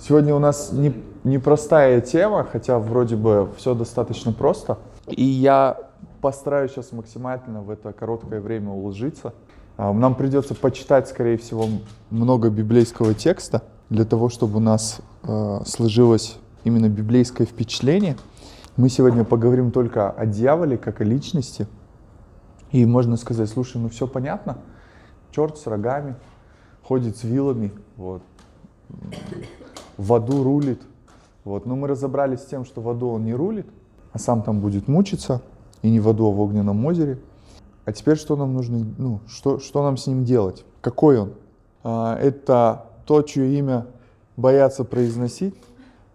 Сегодня у нас не, непростая тема, хотя вроде бы все достаточно просто. И я постараюсь сейчас максимально в это короткое время уложиться. А, нам придется почитать, скорее всего, много библейского текста для того, чтобы у нас э, сложилось именно библейское впечатление. Мы сегодня поговорим только о дьяволе, как о личности. И можно сказать, слушай, ну все понятно, черт с рогами, ходит с вилами, вот, в аду рулит. Вот. Но мы разобрались с тем, что в аду он не рулит, а сам там будет мучиться, и не в аду, а в огненном озере. А теперь что нам нужно, ну, что, что нам с ним делать? Какой он? А, это то, чье имя боятся произносить,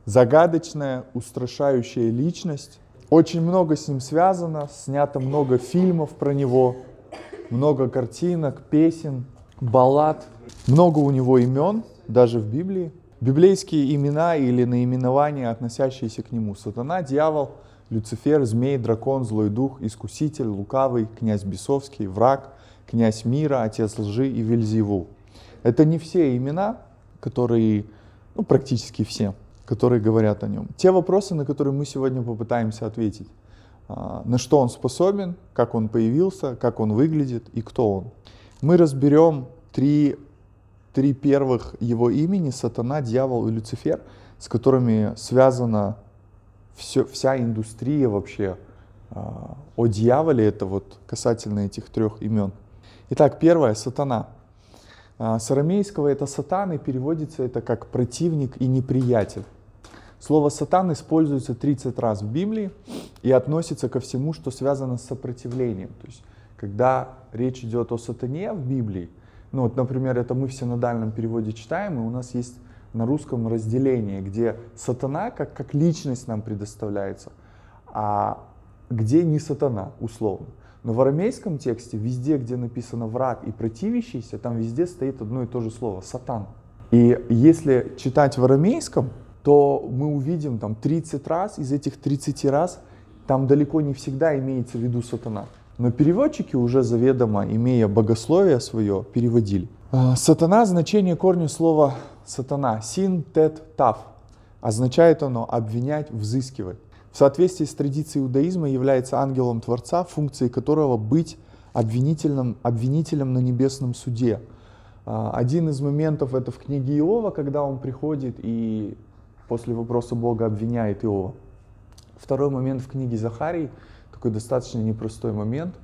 загадочная, устрашающая личность. Очень много с ним связано, снято много фильмов про него, много картинок, песен, баллад. Много у него имен, даже в Библии. Библейские имена или наименования, относящиеся к нему. Сатана, дьявол, Люцифер, змей, дракон, злой дух, искуситель, лукавый, князь бесовский, враг, князь мира, отец лжи и Вельзевул. Это не все имена, которые, ну практически все, которые говорят о нем. Те вопросы, на которые мы сегодня попытаемся ответить. А, на что он способен, как он появился, как он выглядит и кто он. Мы разберем три три первых его имени, сатана, дьявол и Люцифер, с которыми связана все, вся индустрия вообще э, о дьяволе, это вот касательно этих трех имен. Итак, первое, сатана. Э, с арамейского это сатан и переводится это как противник и неприятель. Слово сатан используется 30 раз в Библии и относится ко всему, что связано с сопротивлением. То есть, когда речь идет о сатане в Библии, ну вот, например, это мы в синодальном переводе читаем, и у нас есть на русском разделение, где сатана как, как личность нам предоставляется, а где не сатана, условно. Но в арамейском тексте, везде, где написано враг и противящийся, там везде стоит одно и то же слово — сатан. И если читать в арамейском, то мы увидим там 30 раз, из этих 30 раз там далеко не всегда имеется в виду сатана. Но переводчики уже заведомо, имея богословие свое, переводили. А, сатана, значение корня слова сатана, син, тет, тав. Означает оно обвинять, взыскивать. В соответствии с традицией иудаизма является ангелом Творца, функцией которого быть обвинителем, обвинителем на небесном суде. А, один из моментов это в книге Иова, когда он приходит и после вопроса Бога обвиняет Иова. Второй момент в книге Захарии – такой достаточно непростой момент,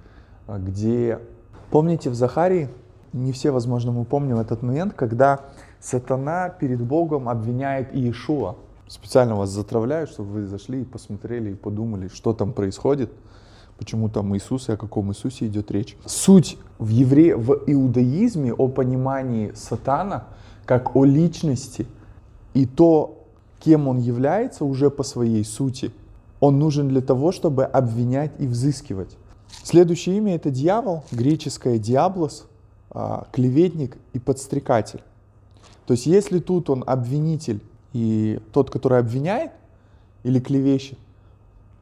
а, где, помните, в Захарии, не все, возможно, мы помним этот момент, когда сатана перед Богом обвиняет Иешуа. Специально вас затравляю, чтобы вы зашли и посмотрели и подумали, что там происходит, почему там Иисус и о каком Иисусе идет речь. Суть в, евре... в иудаизме о понимании сатана как о личности и то, кем он является уже по своей сути – он нужен для того, чтобы обвинять и взыскивать. Следующее имя это дьявол, греческое диаблос, а, клеветник и подстрекатель. То есть если тут он обвинитель и тот, который обвиняет или клевещет,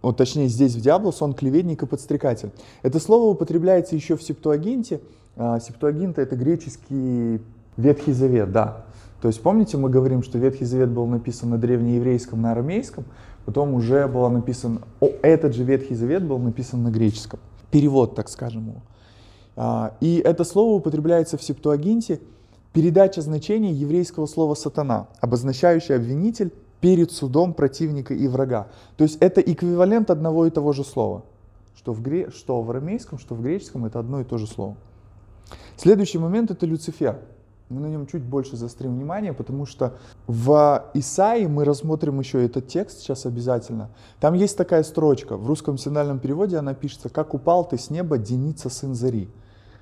вот точнее здесь в диаблос он клеветник и подстрекатель. Это слово употребляется еще в септуагинте. А, септуагинта это греческий Ветхий Завет, да. То есть помните, мы говорим, что Ветхий Завет был написан на древнееврейском, на арамейском, Потом уже было написан, о, этот же Ветхий Завет был написан на греческом. Перевод, так скажем, его. А, и это слово употребляется в Септуагинте, передача значения еврейского слова «сатана», обозначающий обвинитель перед судом противника и врага. То есть это эквивалент одного и того же слова. Что в, гре... что в арамейском, что в греческом это одно и то же слово. Следующий момент это Люцифер мы на нем чуть больше заострим внимание, потому что в Исаии мы рассмотрим еще этот текст сейчас обязательно. Там есть такая строчка, в русском синальном переводе она пишется «Как упал ты с неба, Деница, сын Зари».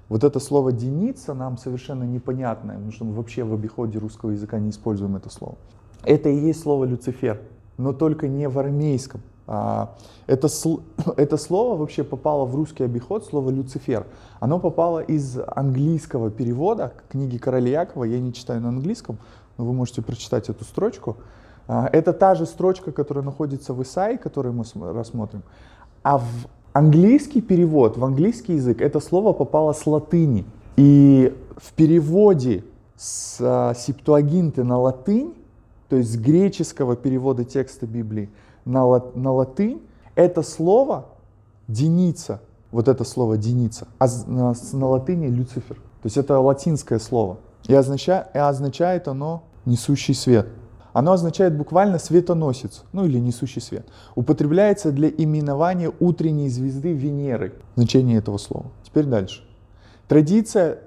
Вот это слово «деница» нам совершенно непонятное, потому что мы вообще в обиходе русского языка не используем это слово. Это и есть слово «Люцифер», но только не в армейском. А, это, это слово вообще попало в русский обиход, слово «Люцифер». Оно попало из английского перевода книги Короля Якова, я не читаю на английском, но вы можете прочитать эту строчку. А, это та же строчка, которая находится в Исаии, которую мы рассмотрим. А в английский перевод, в английский язык это слово попало с латыни. И в переводе с а, септуагинты на латынь то есть с греческого перевода текста Библии на, ла, на латынь, это слово «деница», вот это слово «деница», а на, на латыни «люцифер». То есть это латинское слово. И означает, и означает оно «несущий свет». Оно означает буквально светоносец, ну или несущий свет. Употребляется для именования утренней звезды Венеры. Значение этого слова. Теперь дальше. Традиция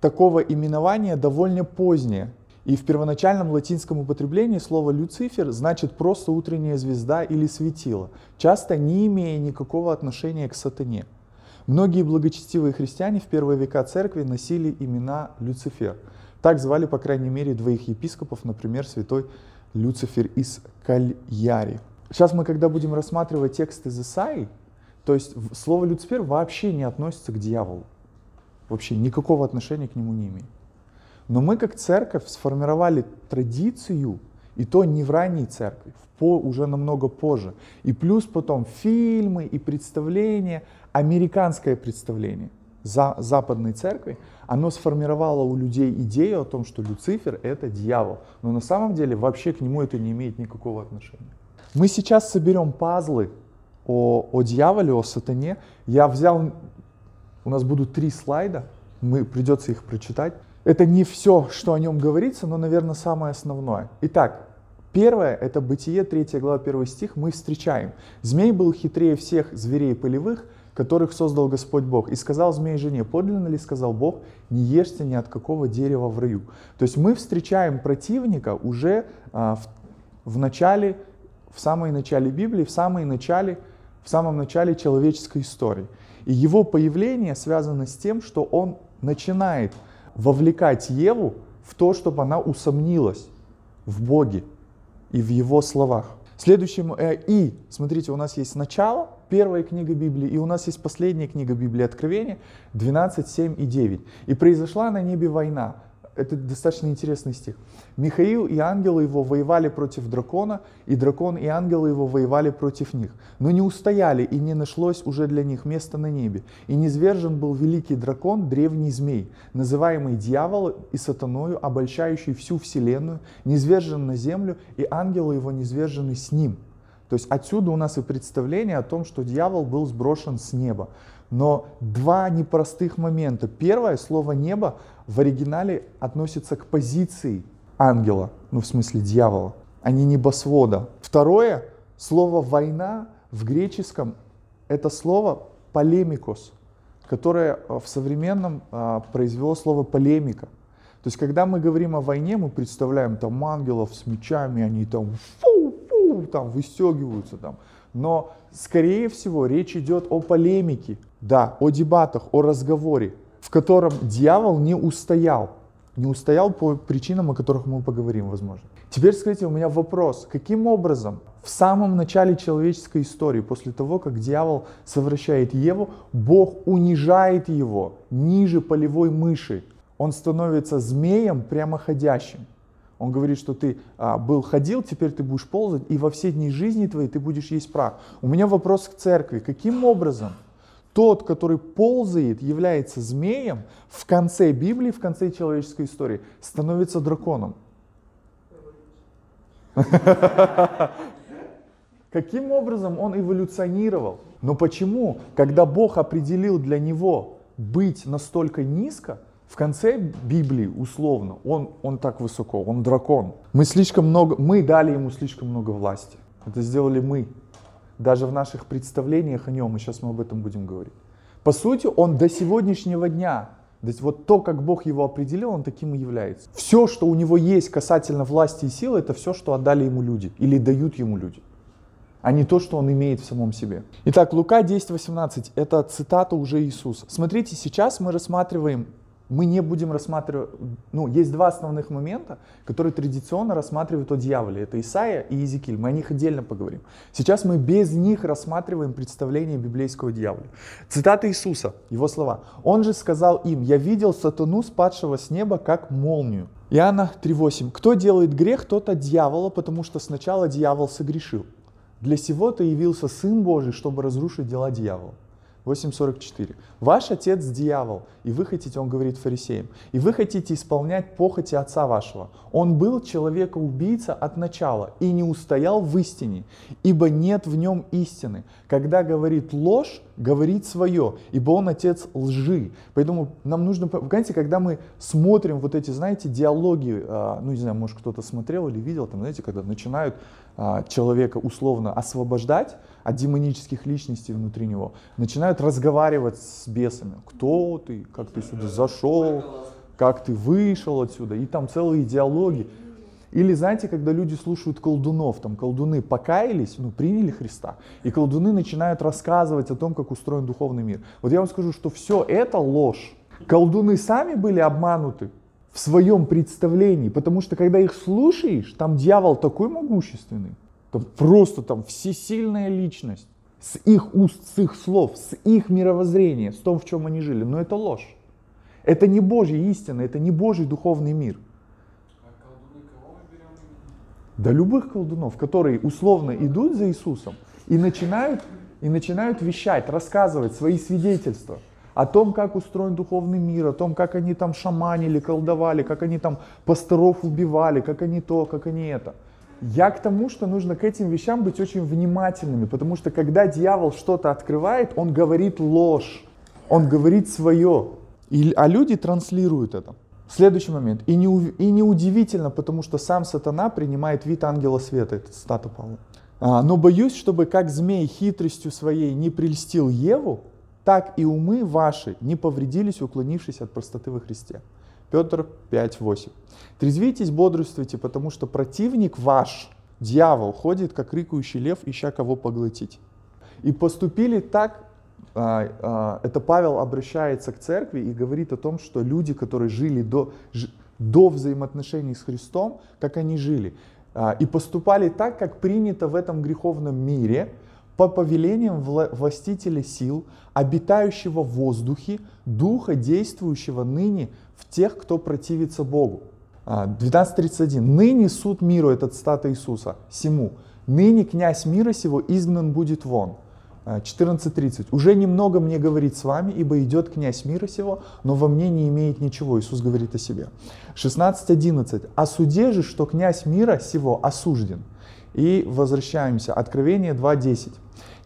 такого именования довольно поздняя. И в первоначальном латинском употреблении слово «люцифер» значит просто утренняя звезда или светило, часто не имея никакого отношения к сатане. Многие благочестивые христиане в первые века церкви носили имена Люцифер – так звали, по крайней мере, двоих епископов, например, святой Люцифер из Кальяри. Сейчас мы, когда будем рассматривать текст из Исаи, то есть слово Люцифер вообще не относится к дьяволу. Вообще никакого отношения к нему не имеет. Но мы, как церковь, сформировали традицию, и то не в ранней церкви, в по, уже намного позже. И плюс потом фильмы и представления, американское представление за, западной церкви, оно сформировало у людей идею о том, что Люцифер — это дьявол. Но на самом деле вообще к нему это не имеет никакого отношения. Мы сейчас соберем пазлы о, о дьяволе, о сатане. Я взял, у нас будут три слайда, мы, придется их прочитать. Это не все, что о нем говорится, но, наверное, самое основное. Итак, Первое, это Бытие, 3 глава, 1 стих, мы встречаем. Змей был хитрее всех зверей полевых, которых создал Господь Бог. И сказал змей жене, подлинно ли сказал Бог, не ешьте ни от какого дерева в раю. То есть мы встречаем противника уже а, в, в начале, в самом начале Библии, в самом начале, в самом начале человеческой истории. И его появление связано с тем, что он начинает вовлекать Еву в то, чтобы она усомнилась в Боге и в его словах. Следующим э, и, смотрите, у нас есть начало, первая книга Библии, и у нас есть последняя книга Библии Откровения, 12, 7 и 9. И произошла на небе война. Это достаточно интересный стих. Михаил и ангелы его воевали против дракона, и дракон и ангелы его воевали против них. Но не устояли, и не нашлось уже для них места на небе. И низвержен был великий дракон, древний змей, называемый дьяволом и сатаною, обольщающий всю вселенную, низвержен на землю, и ангелы его низвержены с ним. То есть отсюда у нас и представление о том, что дьявол был сброшен с неба. Но два непростых момента. Первое, слово «небо» в оригинале относится к позиции ангела, ну в смысле дьявола, а не небосвода. Второе, слово «война» в греческом это слово «полемикос», которое э, в современном а, произвело слово «полемика». То есть, когда мы говорим о войне, мы представляем там ангелов с мечами, они там фу, фу, там выстегиваются там. Но, скорее всего, речь идет о полемике, да, о дебатах, о разговоре, в котором дьявол не устоял. Не устоял по причинам, о которых мы поговорим, возможно. Теперь скажите, у меня вопрос. Каким образом в самом начале человеческой истории, после того, как дьявол совращает Еву, Бог унижает его ниже полевой мыши. Он становится змеем прямоходящим. Он говорит, что ты а, был ходил, теперь ты будешь ползать, и во все дни жизни твоей ты будешь есть прах. У меня вопрос к церкви. Каким образом тот, который ползает, является змеем, в конце Библии, в конце человеческой истории, становится драконом? Каким образом он эволюционировал? Но почему, когда Бог определил для него быть настолько низко, в конце Библии, условно, он, он так высоко, он дракон. Мы слишком много, мы дали ему слишком много власти. Это сделали мы. Даже в наших представлениях о нем, и сейчас мы об этом будем говорить. По сути, он до сегодняшнего дня, то есть вот то, как Бог его определил, он таким и является. Все, что у него есть касательно власти и силы, это все, что отдали ему люди или дают ему люди а не то, что он имеет в самом себе. Итак, Лука 10.18, это цитата уже Иисуса. Смотрите, сейчас мы рассматриваем мы не будем рассматривать, ну, есть два основных момента, которые традиционно рассматривают о дьяволе. Это Исаия и Иезекииль. Мы о них отдельно поговорим. Сейчас мы без них рассматриваем представление библейского дьявола. Цитата Иисуса, его слова. «Он же сказал им, я видел сатану, спадшего с неба, как молнию». Иоанна 3.8. «Кто делает грех, тот от дьявола, потому что сначала дьявол согрешил. Для сего-то явился Сын Божий, чтобы разрушить дела дьявола». 8.44. Ваш отец дьявол, и вы хотите, он говорит фарисеям, и вы хотите исполнять похоти отца вашего. Он был человека-убийца от начала и не устоял в истине, ибо нет в нем истины. Когда говорит ложь, говорит свое, ибо он отец лжи. Поэтому нам нужно, понимаете, когда мы смотрим вот эти, знаете, диалоги, а, ну не знаю, может кто-то смотрел или видел, там, знаете, когда начинают а, человека условно освобождать от демонических личностей внутри него, начинают разговаривать с бесами. Кто ты, как ты сюда зашел, как ты вышел отсюда, и там целые диалоги. Или знаете, когда люди слушают колдунов, там колдуны покаялись, ну, приняли Христа, и колдуны начинают рассказывать о том, как устроен духовный мир. Вот я вам скажу, что все это ложь. Колдуны сами были обмануты, в своем представлении, потому что когда их слушаешь, там дьявол такой могущественный, просто там всесильная личность, с их уст, с их слов, с их мировоззрения, с том, в чем они жили. Но это ложь. Это не Божья истина, это не Божий духовный мир. Да любых колдунов, которые условно идут за Иисусом и начинают, и начинают вещать, рассказывать свои свидетельства – о том, как устроен духовный мир, о том, как они там шаманили, колдовали, как они там пасторов убивали, как они то, как они это. Я к тому, что нужно к этим вещам быть очень внимательными, потому что когда дьявол что-то открывает, он говорит ложь, он говорит свое, и, а люди транслируют это. Следующий момент. И, не, и неудивительно, потому что сам сатана принимает вид ангела света, это цитата Павла. А, но боюсь, чтобы как змей хитростью своей не прельстил Еву, так и умы ваши не повредились, уклонившись от простоты во Христе. Петр 5.8. Трезвитесь, бодрствуйте, потому что противник ваш, дьявол, ходит, как рыкающий лев, ища кого поглотить. И поступили так, а, а, это Павел обращается к церкви и говорит о том, что люди, которые жили до, до взаимоотношений с Христом, как они жили, а, и поступали так, как принято в этом греховном мире, по повелениям властителя сил, обитающего в воздухе, духа, действующего ныне в тех, кто противится Богу. 12.31. А, ныне суд миру, это цитата Иисуса, сему. Ныне князь мира сего изгнан будет вон. 14.30. А, Уже немного мне говорит с вами, ибо идет князь мира сего, но во мне не имеет ничего. Иисус говорит о себе. 16.11. О суде же, что князь мира сего осужден. И возвращаемся. Откровение 2.10.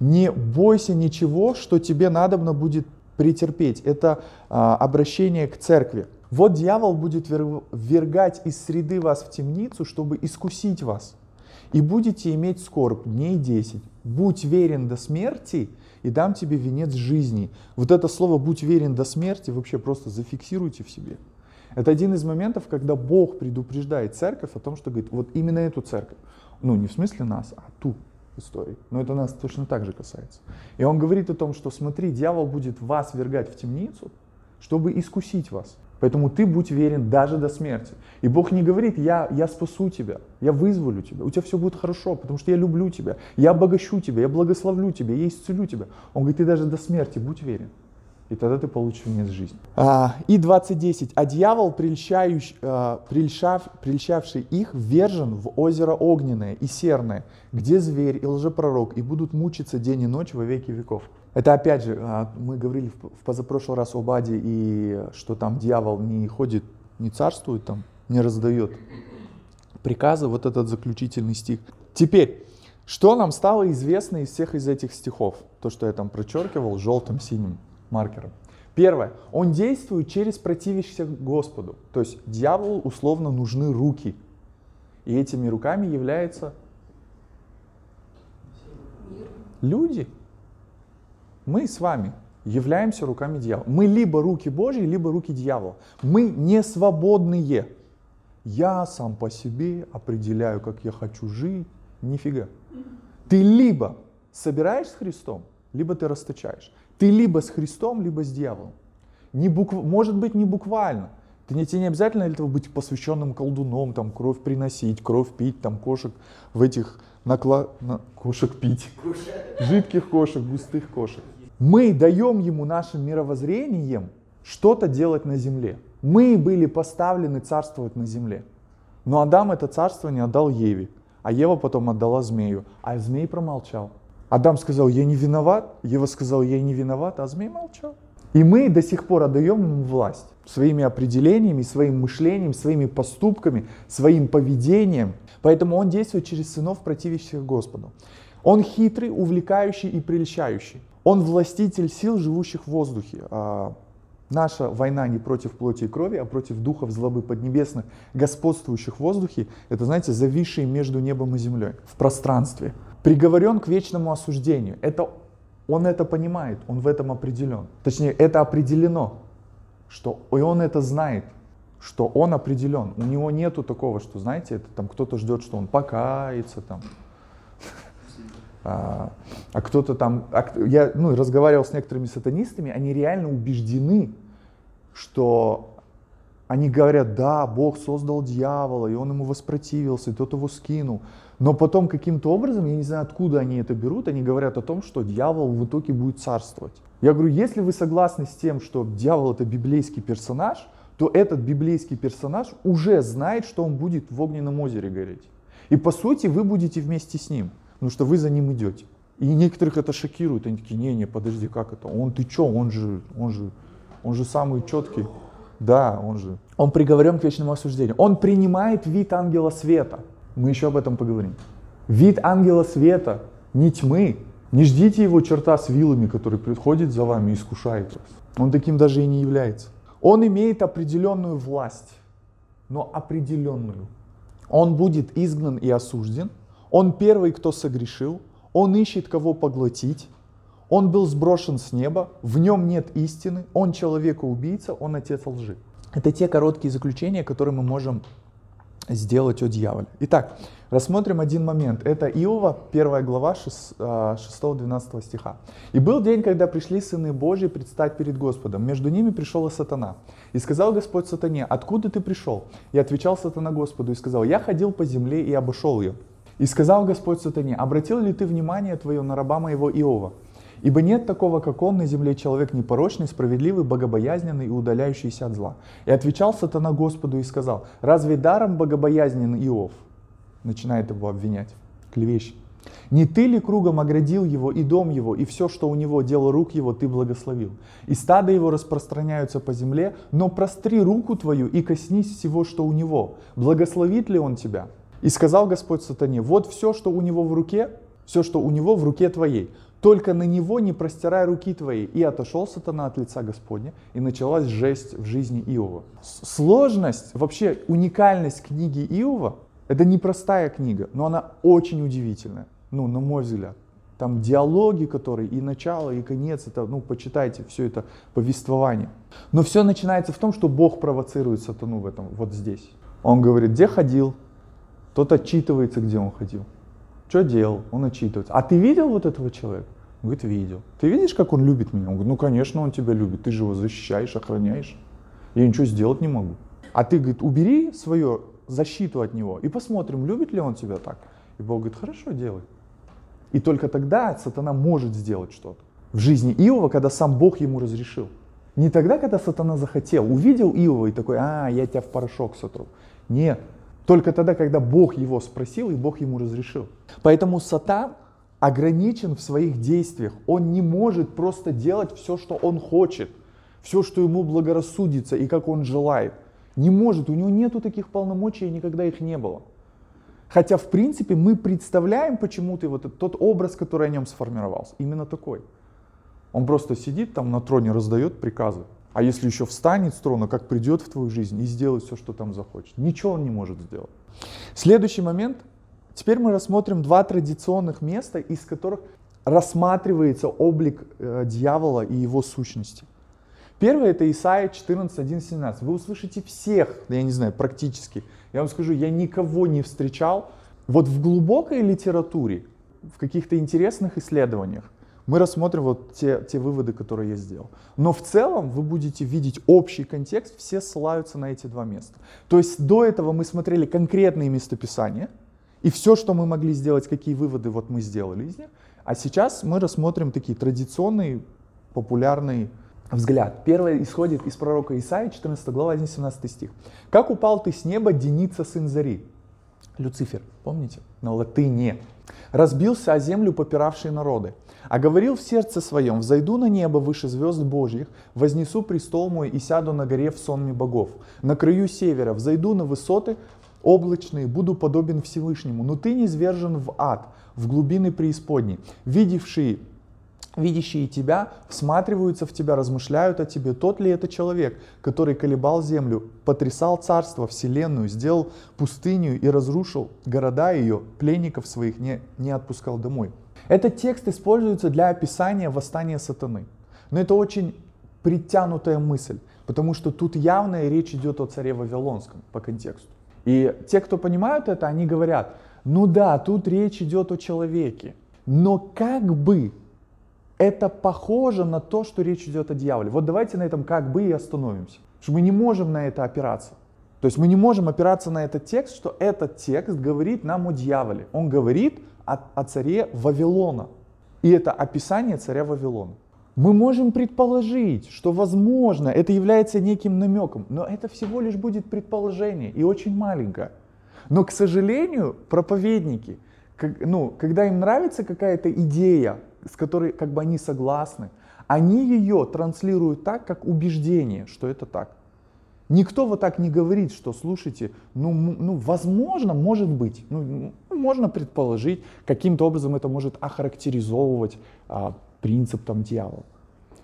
Не бойся ничего, что тебе надобно будет претерпеть. Это а, обращение к церкви. Вот дьявол будет ввергать из среды вас в темницу, чтобы искусить вас. И будете иметь скорбь дней 10. Будь верен до смерти, и дам тебе венец жизни. Вот это слово «будь верен до смерти» вообще просто зафиксируйте в себе. Это один из моментов, когда Бог предупреждает церковь о том, что говорит, вот именно эту церковь. Ну, не в смысле нас, а ту истории. Но это нас точно так же касается. И он говорит о том, что смотри, дьявол будет вас вергать в темницу, чтобы искусить вас. Поэтому ты будь верен даже до смерти. И Бог не говорит, я, я спасу тебя, я вызволю тебя, у тебя все будет хорошо, потому что я люблю тебя, я обогащу тебя, я благословлю тебя, я исцелю тебя. Он говорит, ты даже до смерти будь верен и тогда ты получишь венец жизни. А, и 20.10. А дьявол, а, прельщав, прельщавший их, вержен в озеро огненное и серное, где зверь и лжепророк, и будут мучиться день и ночь во веки веков. Это опять же, а, мы говорили в позапрошлый раз об Аде, и что там дьявол не ходит, не царствует там, не раздает приказы, вот этот заключительный стих. Теперь, что нам стало известно из всех из этих стихов? То, что я там прочеркивал желтым, синим маркером. Первое. Он действует через противящихся Господу. То есть дьяволу условно нужны руки. И этими руками являются люди. Мы с вами являемся руками дьявола. Мы либо руки Божьи, либо руки дьявола. Мы не свободные. Я сам по себе определяю, как я хочу жить. Нифига. Ты либо собираешь с Христом, либо ты расточаешь. Ты либо с Христом, либо с дьяволом. Не букв... Может быть, не буквально. Ты не, тебе не обязательно для этого быть посвященным колдуном, там, кровь приносить, кровь пить, там, кошек в этих накла... на... кошек пить. Жидких кошек, густых кошек. Мы даем ему нашим мировоззрением что-то делать на земле. Мы были поставлены царствовать на земле. Но Адам это царство не отдал Еве, а Ева потом отдала змею, а змей промолчал. Адам сказал, я не виноват, Ева сказал, я не виноват, а змей молчал. И мы до сих пор отдаем ему власть своими определениями, своим мышлением, своими поступками, своим поведением. Поэтому он действует через сынов, противящихся Господу. Он хитрый, увлекающий и прельщающий. Он властитель сил, живущих в воздухе. А, наша война не против плоти и крови, а против духов злобы поднебесных, господствующих в воздухе. Это, знаете, зависшие между небом и землей, в пространстве. Приговорен к вечному осуждению. Это, он это понимает, он в этом определен. Точнее, это определено, что и он это знает, что он определен. У него нету такого, что, знаете, это там кто-то ждет, что он покается там, а, а кто-то там, а, я ну, разговаривал с некоторыми сатанистами, они реально убеждены, что они говорят, да, Бог создал дьявола, и он ему воспротивился, и тот его скинул. Но потом каким-то образом, я не знаю, откуда они это берут, они говорят о том, что дьявол в итоге будет царствовать. Я говорю, если вы согласны с тем, что дьявол это библейский персонаж, то этот библейский персонаж уже знает, что он будет в огненном озере гореть. И по сути вы будете вместе с ним потому что вы за ним идете. И некоторых это шокирует, они такие, не, не, подожди, как это? Он, ты чё, он же, он же, он же самый четкий. Да, он же. Он приговорен к вечному осуждению. Он принимает вид ангела света. Мы еще об этом поговорим. Вид ангела света, не тьмы. Не ждите его черта с вилами, который приходит за вами и искушает вас. Он таким даже и не является. Он имеет определенную власть, но определенную. Он будет изгнан и осужден, он первый, кто согрешил, он ищет кого поглотить, он был сброшен с неба, в нем нет истины, он человека-убийца, он отец лжи. Это те короткие заключения, которые мы можем сделать о дьяволе. Итак, рассмотрим один момент. Это Иова, первая глава 6-12 а, стиха. «И был день, когда пришли сыны Божьи предстать перед Господом. Между ними пришел и сатана. И сказал Господь сатане, откуда ты пришел? И отвечал сатана Господу и сказал, я ходил по земле и обошел ее. И сказал Господь сатане, обратил ли ты внимание твое на раба моего Иова? Ибо нет такого, как он на земле человек непорочный, справедливый, богобоязненный и удаляющийся от зла. И отвечал сатана Господу и сказал, разве даром богобоязнен Иов? Начинает его обвинять, клевещет. Не ты ли кругом оградил его и дом его, и все, что у него, дело рук его, ты благословил? И стадо его распространяются по земле, но простри руку твою и коснись всего, что у него. Благословит ли он тебя? И сказал Господь сатане, вот все, что у него в руке, все, что у него в руке твоей, только на него не простирай руки твои. И отошел сатана от лица Господня, и началась жесть в жизни Иова. Сложность, вообще уникальность книги Иова, это непростая книга, но она очень удивительная, ну, на мой взгляд. Там диалоги, которые и начало, и конец, это, ну, почитайте все это повествование. Но все начинается в том, что Бог провоцирует сатану в этом, вот здесь. Он говорит, где ходил, тот отчитывается, где он ходил. Что делал? Он отчитывается. А ты видел вот этого человека? Он говорит, видел. Ты видишь, как он любит меня? Он говорит, ну, конечно, он тебя любит. Ты же его защищаешь, охраняешь. Я ничего сделать не могу. А ты, говорит, убери свою защиту от него и посмотрим, любит ли он тебя так. И Бог говорит, хорошо, делай. И только тогда сатана может сделать что-то. В жизни Иова, когда сам Бог ему разрешил. Не тогда, когда сатана захотел, увидел Иова и такой, а, я тебя в порошок сотру. Нет, только тогда, когда Бог его спросил, и Бог ему разрешил. Поэтому сатан ограничен в своих действиях. Он не может просто делать все, что он хочет, все, что ему благорассудится и как он желает. Не может, у него нету таких полномочий и никогда их не было. Хотя, в принципе, мы представляем почему-то вот тот образ, который о нем сформировался, именно такой. Он просто сидит там на троне, раздает приказы. А если еще встанет с трона, как придет в твою жизнь и сделает все, что там захочет. Ничего он не может сделать. Следующий момент. Теперь мы рассмотрим два традиционных места, из которых рассматривается облик э, дьявола и его сущности. Первое это Исаия 14, 1, 17. Вы услышите всех, я не знаю, практически. Я вам скажу, я никого не встречал. Вот в глубокой литературе, в каких-то интересных исследованиях, мы рассмотрим вот те, те выводы, которые я сделал. Но в целом вы будете видеть общий контекст, все ссылаются на эти два места. То есть до этого мы смотрели конкретные местописания, и все, что мы могли сделать, какие выводы вот мы сделали из них. А сейчас мы рассмотрим такие традиционные, популярные взгляд. Первое исходит из пророка Исаии, 14 глава, 1-17 стих. «Как упал ты с неба, Деница, сын Зари, Люцифер, помните? На латыни. «Разбился о землю попиравшие народы, а говорил в сердце своем, взойду на небо выше звезд Божьих, вознесу престол мой и сяду на горе в сонме богов. На краю севера взойду на высоты облачные, буду подобен Всевышнему. Но ты не свержен в ад, в глубины преисподней, видевшие видящие тебя, всматриваются в тебя, размышляют о тебе. Тот ли это человек, который колебал землю, потрясал царство, вселенную, сделал пустыню и разрушил города ее, пленников своих не, не отпускал домой. Этот текст используется для описания восстания сатаны. Но это очень притянутая мысль, потому что тут явная речь идет о царе Вавилонском по контексту. И те, кто понимают это, они говорят, ну да, тут речь идет о человеке, но как бы это похоже на то, что речь идет о дьяволе. Вот давайте на этом как бы и остановимся. Что мы не можем на это опираться. То есть мы не можем опираться на этот текст, что этот текст говорит нам о дьяволе. Он говорит о, о царе Вавилона. И это описание царя Вавилона. Мы можем предположить, что, возможно, это является неким намеком, но это всего лишь будет предположение и очень маленькое. Но, к сожалению, проповедники, как, ну, когда им нравится какая-то идея, с которой как бы они согласны, они ее транслируют так, как убеждение, что это так. Никто вот так не говорит, что, слушайте, ну, ну возможно, может быть, ну, можно предположить, каким-то образом это может охарактеризовывать а, принцип там дьявола.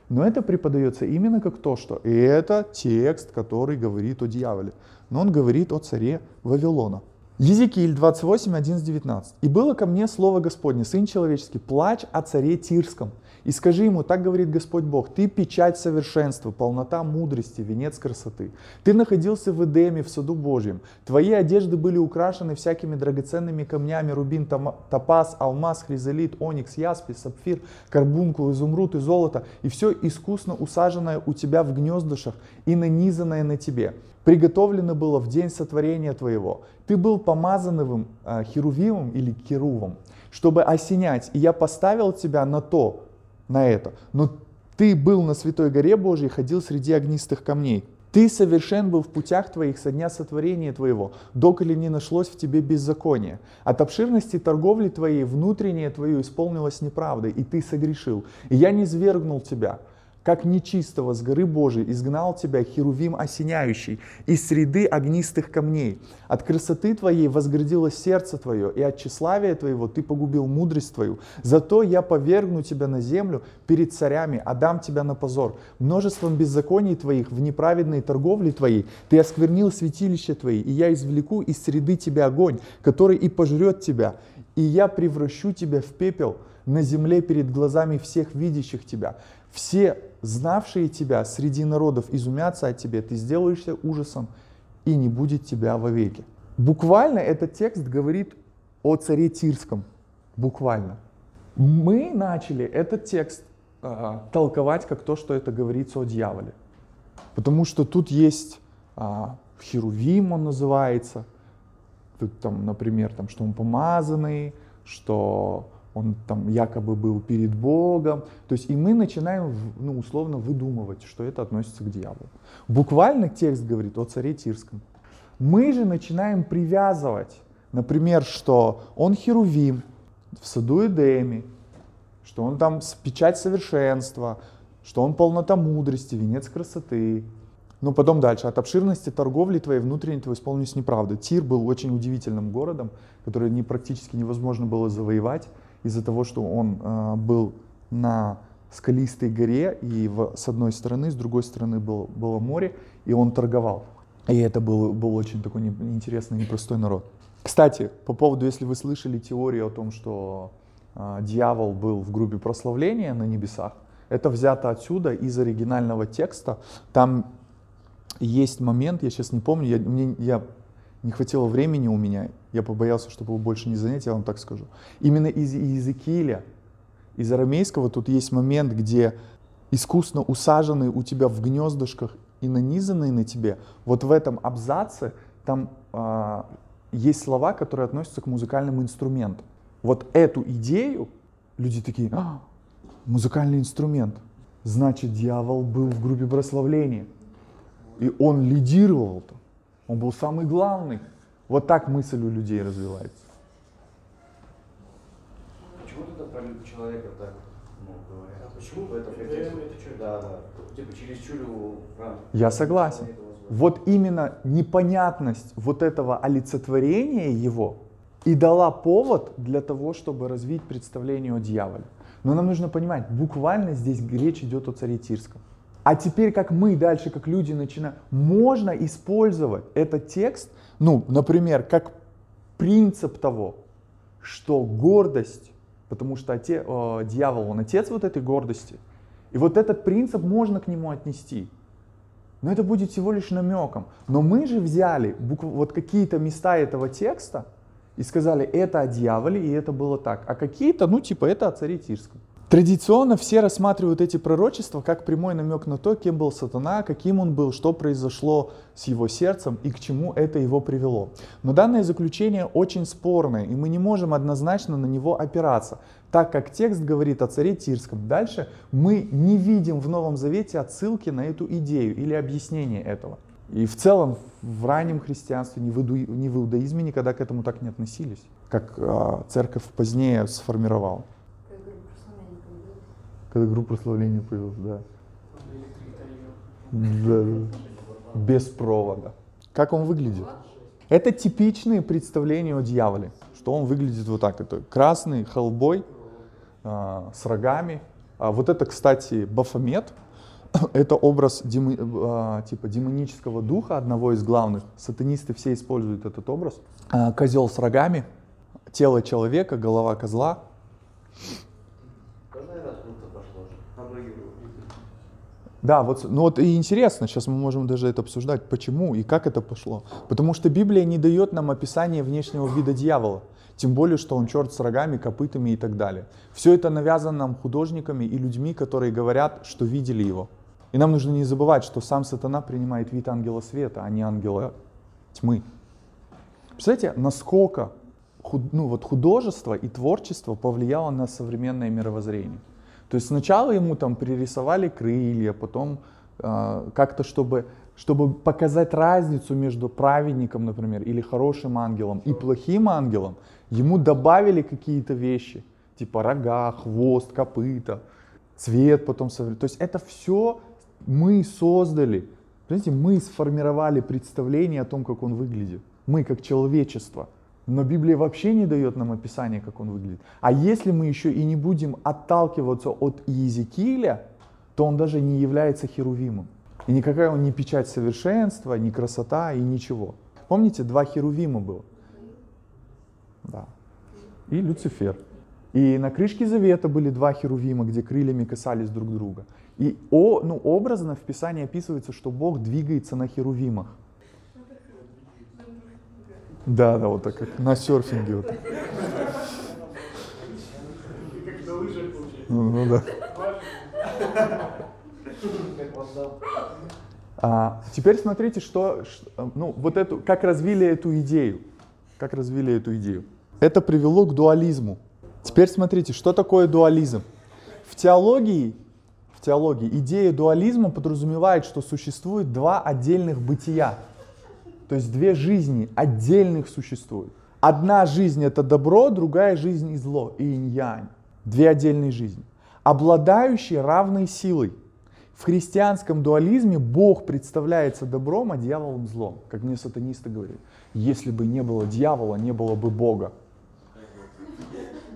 Но это преподается именно как то, что это текст, который говорит о дьяволе. Но он говорит о царе Вавилона. Езекииль 28, 11-19. «И было ко мне слово Господне, Сын человеческий, плач о царе Тирском, и скажи ему, так говорит Господь Бог, ты печать совершенства, полнота мудрости, венец красоты. Ты находился в Эдеме, в саду Божьем. Твои одежды были украшены всякими драгоценными камнями, рубин, топаз, алмаз, хризолит, оникс, яспис, сапфир, карбункул, изумруд и золото. И все искусно усаженное у тебя в гнездышах и нанизанное на тебе приготовлено было в день сотворения твоего. Ты был помазанным э, херувимом или керувом, чтобы осенять. И я поставил тебя на то, на это. Но ты был на святой горе Божьей, ходил среди огнистых камней. Ты совершен был в путях твоих со дня сотворения твоего, доколе не нашлось в тебе беззакония. От обширности торговли твоей внутреннее твое исполнилось неправдой, и ты согрешил. И я не свергнул тебя, как нечистого с горы Божией изгнал тебя Херувим осеняющий из среды огнистых камней. От красоты твоей возградилось сердце твое, и от тщеславия твоего ты погубил мудрость твою. Зато я повергну тебя на землю перед царями, отдам тебя на позор. Множеством беззаконий твоих в неправедной торговле твоей ты осквернил святилище твои, и я извлеку из среды тебя огонь, который и пожрет тебя, и я превращу тебя в пепел на земле перед глазами всех видящих тебя. Все знавшие тебя среди народов изумятся от тебя, ты сделаешься ужасом, и не будет тебя вовеки. Буквально этот текст говорит о царе Тирском. Буквально. Мы начали этот текст э, толковать как то, что это говорится о дьяволе. Потому что тут есть э, Херувим, он называется. Тут там, например, там, что он помазанный, что он там якобы был перед Богом. То есть и мы начинаем ну, условно выдумывать, что это относится к дьяволу. Буквально текст говорит о царе Тирском. Мы же начинаем привязывать, например, что он херувим в саду Эдеми, что он там печать совершенства, что он полнота мудрости, венец красоты. Но потом дальше. От обширности торговли твоей внутренней твоей исполнились неправды. Тир был очень удивительным городом, который не, практически невозможно было завоевать из-за того, что он э, был на скалистой горе, и в, с одной стороны, с другой стороны был, было море, и он торговал. И это был, был очень такой интересный, непростой народ. Кстати, по поводу, если вы слышали теорию о том, что э, дьявол был в группе прославления на небесах, это взято отсюда из оригинального текста. Там есть момент, я сейчас не помню, я, мне, я не хватило времени у меня, я побоялся, чтобы его больше не занять, я вам так скажу. Именно из Иезекииля, из арамейского тут есть момент, где искусно усаженные у тебя в гнездышках и нанизанные на тебе, вот в этом абзаце там э, есть слова, которые относятся к музыкальным инструментам. Вот эту идею люди такие, а, музыкальный инструмент, значит дьявол был в группе прославления. И он лидировал там. Он был самый главный. Вот так мысль у людей развивается. Почему тогда про человека так ну, говорят? А почему в этом контексте? Да, да. Типа через чурю... Я согласен. Вот именно непонятность вот этого олицетворения его и дала повод для того, чтобы развить представление о дьяволе. Но нам нужно понимать, буквально здесь речь идет о царе Тирском. А теперь, как мы дальше, как люди начинаем, можно использовать этот текст, ну, например, как принцип того, что гордость, потому что оте, э, дьявол, он отец вот этой гордости, и вот этот принцип можно к нему отнести. Но это будет всего лишь намеком. Но мы же взяли букв, вот какие-то места этого текста и сказали, это о дьяволе, и это было так. А какие-то, ну типа, это о царе Тирском. Традиционно все рассматривают эти пророчества как прямой намек на то, кем был сатана, каким он был, что произошло с его сердцем и к чему это его привело. Но данное заключение очень спорное, и мы не можем однозначно на него опираться, так как текст говорит о царе Тирском. Дальше мы не видим в Новом Завете отсылки на эту идею или объяснение этого. И в целом в раннем христианстве, ни в, иуду, ни в иудаизме никогда к этому так не относились, как э, церковь позднее сформировала. Когда группа прославления появилась, да. Да. Без провода. Как он выглядит? Это типичные представления о дьяволе. Что он выглядит вот так. Это красный холбой а, с рогами. А вот это, кстати, Бафомет. Это образ демо, а, типа демонического духа, одного из главных. Сатанисты все используют этот образ. А, козел с рогами, тело человека, голова козла. Да, вот, ну вот и интересно, сейчас мы можем даже это обсуждать, почему и как это пошло. Потому что Библия не дает нам описания внешнего вида дьявола, тем более, что он черт с рогами, копытами и так далее. Все это навязано нам художниками и людьми, которые говорят, что видели его. И нам нужно не забывать, что сам сатана принимает вид ангела света, а не ангела тьмы. Представляете, насколько худ, ну, вот художество и творчество повлияло на современное мировоззрение. То есть сначала ему там пририсовали крылья, потом э, как-то чтобы, чтобы показать разницу между праведником, например, или хорошим ангелом и плохим ангелом, ему добавили какие-то вещи, типа рога, хвост, копыта, цвет потом. То есть это все мы создали. Понимаете, мы сформировали представление о том, как он выглядит. Мы как человечество. Но Библия вообще не дает нам описания, как он выглядит. А если мы еще и не будем отталкиваться от Иезекииля, то он даже не является херувимом. И никакая он не печать совершенства, не красота и ничего. Помните, два херувима было? Да. И Люцифер. И на крышке завета были два херувима, где крыльями касались друг друга. И о, ну, образно в Писании описывается, что Бог двигается на херувимах. Да, да, вот так, как на серфинге. Вот. Ну, ну да. А, теперь смотрите, что, ну, вот эту, как развили эту идею. Как развили эту идею. Это привело к дуализму. Теперь смотрите, что такое дуализм. В теологии, в теологии идея дуализма подразумевает, что существует два отдельных бытия. То есть две жизни отдельных существуют. Одна жизнь это добро, другая жизнь и зло, и инь-янь. Две отдельные жизни, обладающие равной силой. В христианском дуализме Бог представляется добром, а дьяволом злом. Как мне сатанисты говорят, если бы не было дьявола, не было бы Бога.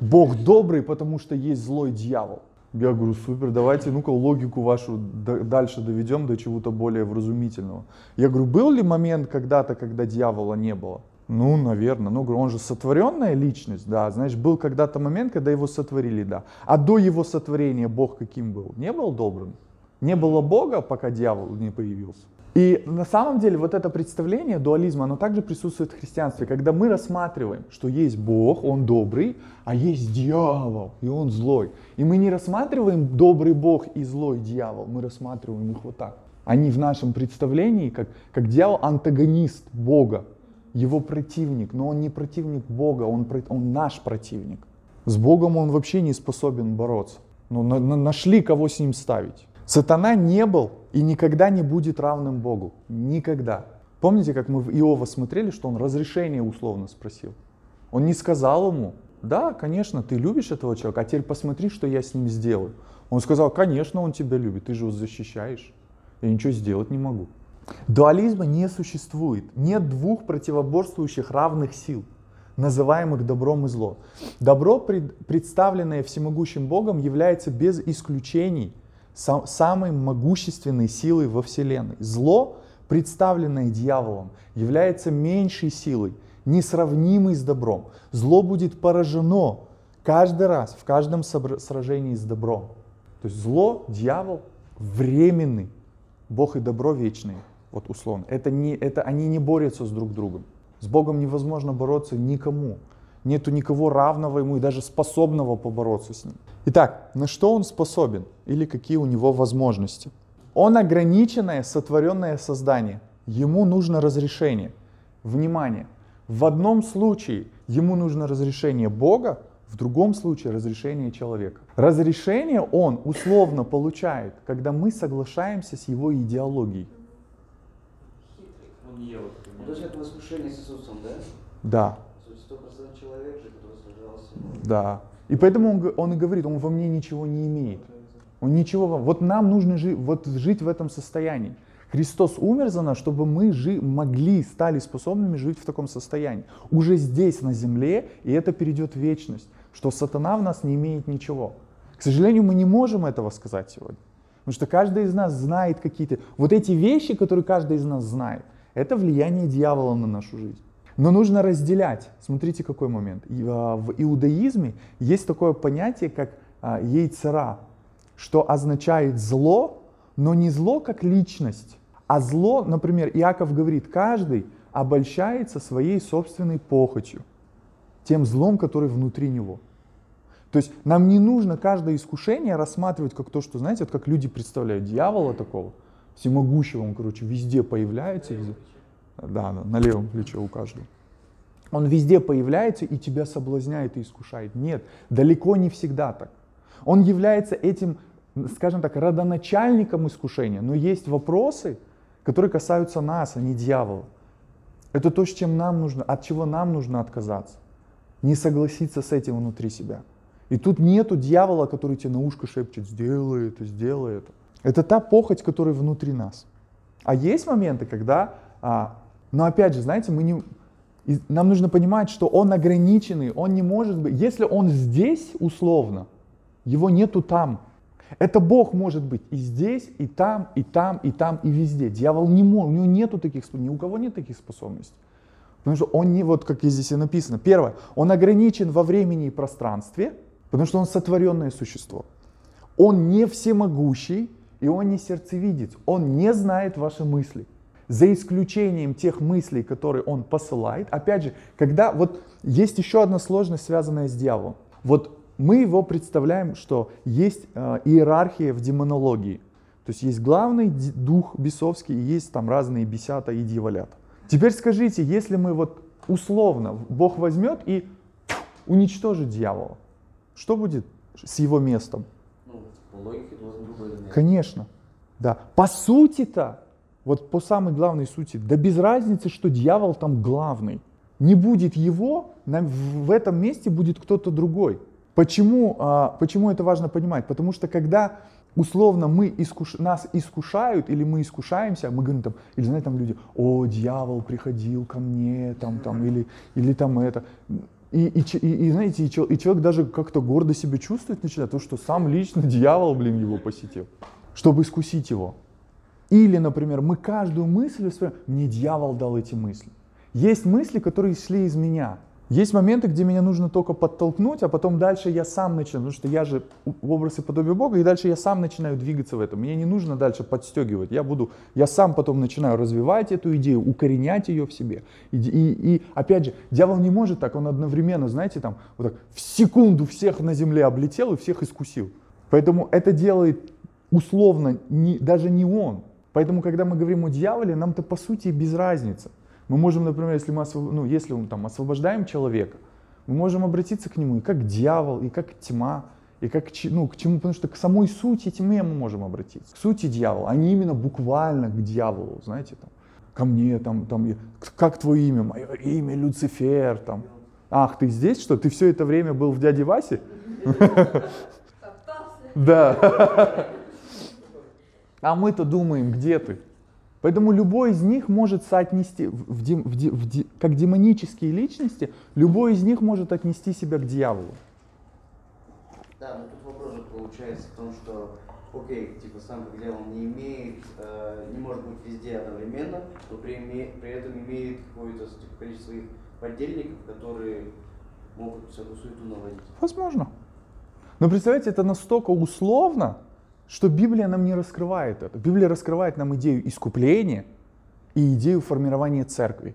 Бог добрый, потому что есть злой дьявол. Я говорю, супер, давайте, ну-ка, логику вашу дальше доведем до чего-то более вразумительного. Я говорю, был ли момент когда-то, когда дьявола не было? Ну, наверное. Ну, говорю, он же сотворенная личность, да. Значит, был когда-то момент, когда его сотворили, да. А до его сотворения Бог каким был? Не был добрым. Не было Бога, пока дьявол не появился. И на самом деле вот это представление дуализма, оно также присутствует в христианстве, когда мы рассматриваем, что есть Бог, Он добрый, а есть дьявол, и Он злой. И мы не рассматриваем добрый Бог и злой дьявол, мы рассматриваем их вот так. Они в нашем представлении, как, как дьявол антагонист Бога, его противник, но он не противник Бога, он, он наш противник. С Богом он вообще не способен бороться. Но на, на, нашли, кого с ним ставить. Сатана не был и никогда не будет равным Богу. Никогда. Помните, как мы в Иова смотрели, что он разрешение условно спросил? Он не сказал ему, да, конечно, ты любишь этого человека, а теперь посмотри, что я с ним сделаю. Он сказал, конечно, он тебя любит, ты же его защищаешь. Я ничего сделать не могу. Дуализма не существует. Нет двух противоборствующих равных сил, называемых добром и зло. Добро, представленное всемогущим Богом, является без исключений самой могущественной силой во Вселенной. Зло, представленное дьяволом, является меньшей силой, несравнимой с добром. Зло будет поражено каждый раз, в каждом сражении с добром. То есть зло, дьявол временный, Бог и добро вечные, вот условно. Это не, это, они не борются с друг другом. С Богом невозможно бороться никому. Нету никого равного ему и даже способного побороться с ним. Итак, на что он способен или какие у него возможности? Он ограниченное сотворенное создание. Ему нужно разрешение. Внимание! В одном случае ему нужно разрешение Бога, в другом случае разрешение человека. Разрешение он условно получает, когда мы соглашаемся с его идеологией. Он не ел. То есть это воскрешение с Иисусом, да? Да. Стопроцентный человек же, который сражался. Да. И поэтому он, он и говорит, он во мне ничего не имеет. Он ничего. Вот нам нужно жить, вот жить в этом состоянии. Христос умер за нас, чтобы мы жи, могли, стали способными жить в таком состоянии. Уже здесь, на земле, и это перейдет в вечность что сатана в нас не имеет ничего. К сожалению, мы не можем этого сказать сегодня. Потому что каждый из нас знает какие-то... Вот эти вещи, которые каждый из нас знает, это влияние дьявола на нашу жизнь. Но нужно разделять. Смотрите, какой момент. А, в иудаизме есть такое понятие, как а, яйцера, что означает зло, но не зло как личность, а зло, например, Иаков говорит, каждый обольщается своей собственной похотью, тем злом, который внутри него. То есть нам не нужно каждое искушение рассматривать как то, что, знаете, вот как люди представляют дьявола такого, всемогущего, он, короче, везде появляется. Везде. Да, на левом плече у каждого. Он везде появляется и тебя соблазняет и искушает. Нет, далеко не всегда так. Он является этим, скажем так, родоначальником искушения, но есть вопросы, которые касаются нас, а не дьявола. Это то, с чем нам нужно, от чего нам нужно отказаться. Не согласиться с этим внутри себя. И тут нету дьявола, который тебе на ушко шепчет, сделай это, сделай это. Это та похоть, которая внутри нас. А есть моменты, когда, а, но опять же, знаете, мы не, нам нужно понимать, что он ограниченный, он не может быть, если он здесь условно, его нету там. Это Бог может быть и здесь, и там, и там, и там, и везде. Дьявол не может, у него нету таких, ни у кого нет таких способностей. Потому что он не, вот как здесь и написано, первое, он ограничен во времени и пространстве – Потому что он сотворенное существо. Он не всемогущий, и он не сердцевидец. Он не знает ваши мысли. За исключением тех мыслей, которые он посылает. Опять же, когда вот есть еще одна сложность, связанная с дьяволом. Вот мы его представляем, что есть э, иерархия в демонологии. То есть есть главный дух бесовский, и есть там разные бесята и дьяволята. Теперь скажите, если мы вот условно, Бог возьмет и уничтожит дьявола, что будет с его местом? Ну, по логике должен другой Конечно, да. По сути-то, вот по самой главной сути, да без разницы, что дьявол там главный. Не будет его, в этом месте будет кто-то другой. Почему, а, почему это важно понимать? Потому что когда условно мы искуш... нас искушают или мы искушаемся, мы говорим там, или знаете, там люди, о, дьявол приходил ко мне, там, там, или, или там это. И, и, и, и знаете, и, и человек даже как-то гордо себя чувствовать начинает, то, что сам лично дьявол, блин, его посетил, чтобы искусить его. Или, например, мы каждую мысль, мне дьявол дал эти мысли. Есть мысли, которые шли из меня. Есть моменты, где меня нужно только подтолкнуть, а потом дальше я сам начинаю, потому что я же в образе подобия Бога, и дальше я сам начинаю двигаться в этом. Мне не нужно дальше подстегивать. Я буду, я сам потом начинаю развивать эту идею, укоренять ее в себе. И, и, и опять же, дьявол не может так, он одновременно, знаете, там вот так в секунду всех на земле облетел и всех искусил. Поэтому это делает условно не, даже не он. Поэтому, когда мы говорим о дьяволе, нам-то по сути без разницы. Мы можем, например, если мы ну, если мы там освобождаем человека, мы можем обратиться к нему и как дьявол, и как тьма, и как ну, к чему, потому что к самой сути тьмы мы можем обратиться, к сути дьявола, а не именно буквально к дьяволу, знаете там. ко мне, там, там, как твое имя? Мое имя Люцифер, там. Ах, ты здесь что? Ты все это время был в дяде Васе? Да. А мы-то думаем, где ты? Поэтому любой из них может соотнести, в, в, в, в, как демонические личности, любой из них может отнести себя к дьяволу. Да, но тут вопрос же получается в том, что, окей, типа сам как дьявол не имеет, э, не может быть везде одновременно, но при, при этом имеет какое-то типа, количество своих подельников, которые могут всякую суету наводить. Возможно. Но представляете, это настолько условно, что Библия нам не раскрывает это. Библия раскрывает нам идею искупления и идею формирования церкви.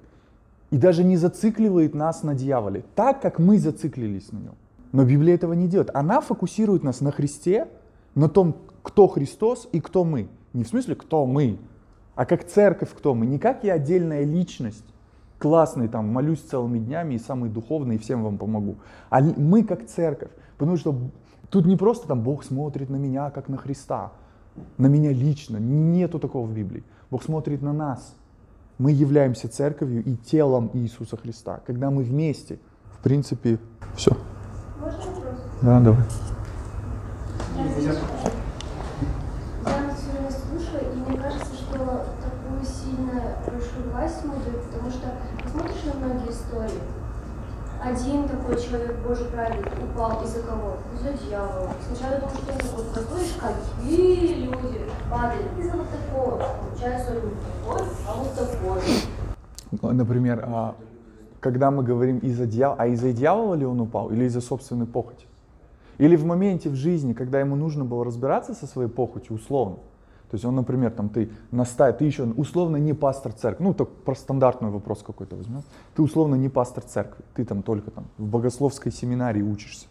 И даже не зацикливает нас на дьяволе, так как мы зациклились на нем. Но Библия этого не делает. Она фокусирует нас на Христе, на том, кто Христос и кто мы. Не в смысле, кто мы, а как церковь, кто мы. Не как я отдельная личность, классный, там, молюсь целыми днями и самый духовный, и всем вам помогу. А мы как церковь. Потому что Тут не просто там Бог смотрит на меня, как на Христа, на меня лично. Нету такого в Библии. Бог смотрит на нас. Мы являемся церковью и телом Иисуса Христа. Когда мы вместе, в принципе, все. Можно вопрос? Да, давай. Я все время слушаю, и мне кажется, что такую сильно большую власть мы потому что посмотришь на многие истории, один такой человек, Божий праведник, упал из-за кого? Из-за дьявола. Сначала думал, что это вот простой какие люди падали из-за вот такого. Получается, он не такой, а вот такой. Например, а, когда мы говорим из-за дьявола, а из-за дьявола ли он упал или из-за собственной похоти? Или в моменте в жизни, когда ему нужно было разбираться со своей похотью, условно, то есть он, например, там ты настаиваешь, ты еще условно не пастор церкви, ну так про стандартный вопрос какой-то возьмем, ты условно не пастор церкви, ты там только там в богословской семинарии учишься.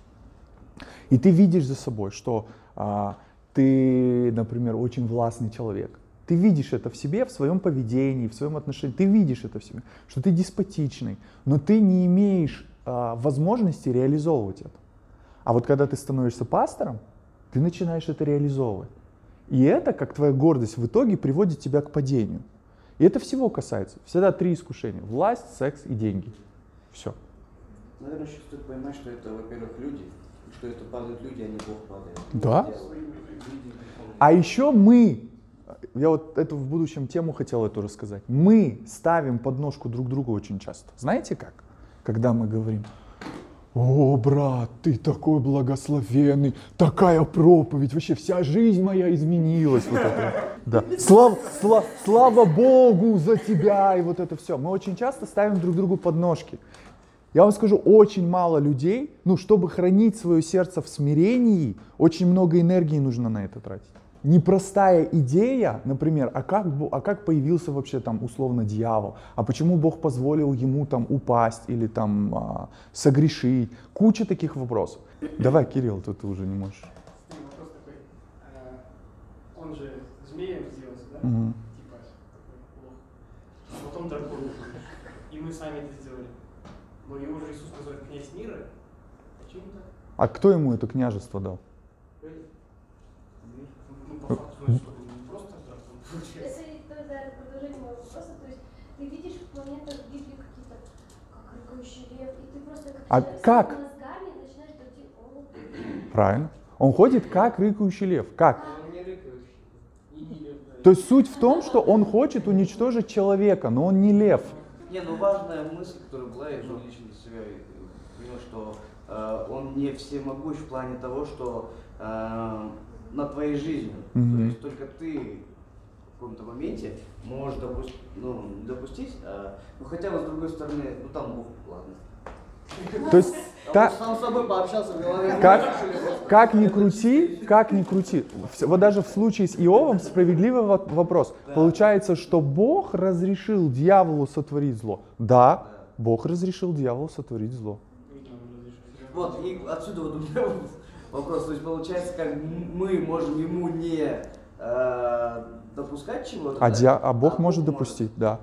И ты видишь за собой, что а, ты, например, очень властный человек. Ты видишь это в себе, в своем поведении, в своем отношении. Ты видишь это в себе, что ты деспотичный, но ты не имеешь а, возможности реализовывать это. А вот когда ты становишься пастором, ты начинаешь это реализовывать. И это, как твоя гордость, в итоге приводит тебя к падению. И это всего касается. Всегда три искушения. Власть, секс и деньги. Все. Наверное, еще стоит понимать, что это, во-первых, люди, что это падают люди, а не Бог падает. Да. А еще мы, я вот эту в будущем тему хотел это рассказать, мы ставим подножку друг другу очень часто. Знаете как? Когда мы говорим, о, брат, ты такой благословенный, такая проповедь, вообще вся жизнь моя изменилась. Вот это. Да. Слава, слава, слава Богу за тебя и вот это все. Мы очень часто ставим друг другу подножки. Я вам скажу, очень мало людей, ну, чтобы хранить свое сердце в смирении, очень много энергии нужно на это тратить непростая идея, например, а как, а как появился вообще там условно дьявол, а почему Бог позволил ему там упасть или там а, согрешить, куча таких вопросов. Давай, Кирилл, тут ты уже не можешь. Вопрос такой, э, он же змеем сделался, да? Угу. Типа, плохо. А потом дракон. И мы сами это сделали. Но его же Иисус называет князь мира. Почему так? А кто ему это княжество дал? Если тогда продолжение моего вопроса, то есть ты видишь в моментах в Библии какие-то, как рыкающий лев, и ты просто как а как? мозгами начинаешь дойти, Правильно. Он ходит как рыкающий лев. Как? Рыкающий. То есть суть в том, что он хочет уничтожить человека, но он не лев. Не, ну важная мысль, которая была, я лично для себя понял, что э, он не всемогущ в плане того, что э, над твоей жизнью. Mm-hmm. То есть только ты в каком-то моменте можешь допустить, ну, допустить а, ну хотя бы с другой стороны, ну там Бог, ладно. То есть а та... сам с собой пообщался в голове. Как, как ни крути, как ни крути. Вот даже в случае с Иовом справедливый вопрос. Да. Получается, что Бог разрешил дьяволу сотворить зло. Да, да, Бог разрешил дьяволу сотворить зло. Вот, и отсюда вот у меня вопрос. То есть получается, как мы можем ему не э, допускать чего-то. А, да? а Бог а может Бог допустить, может. да.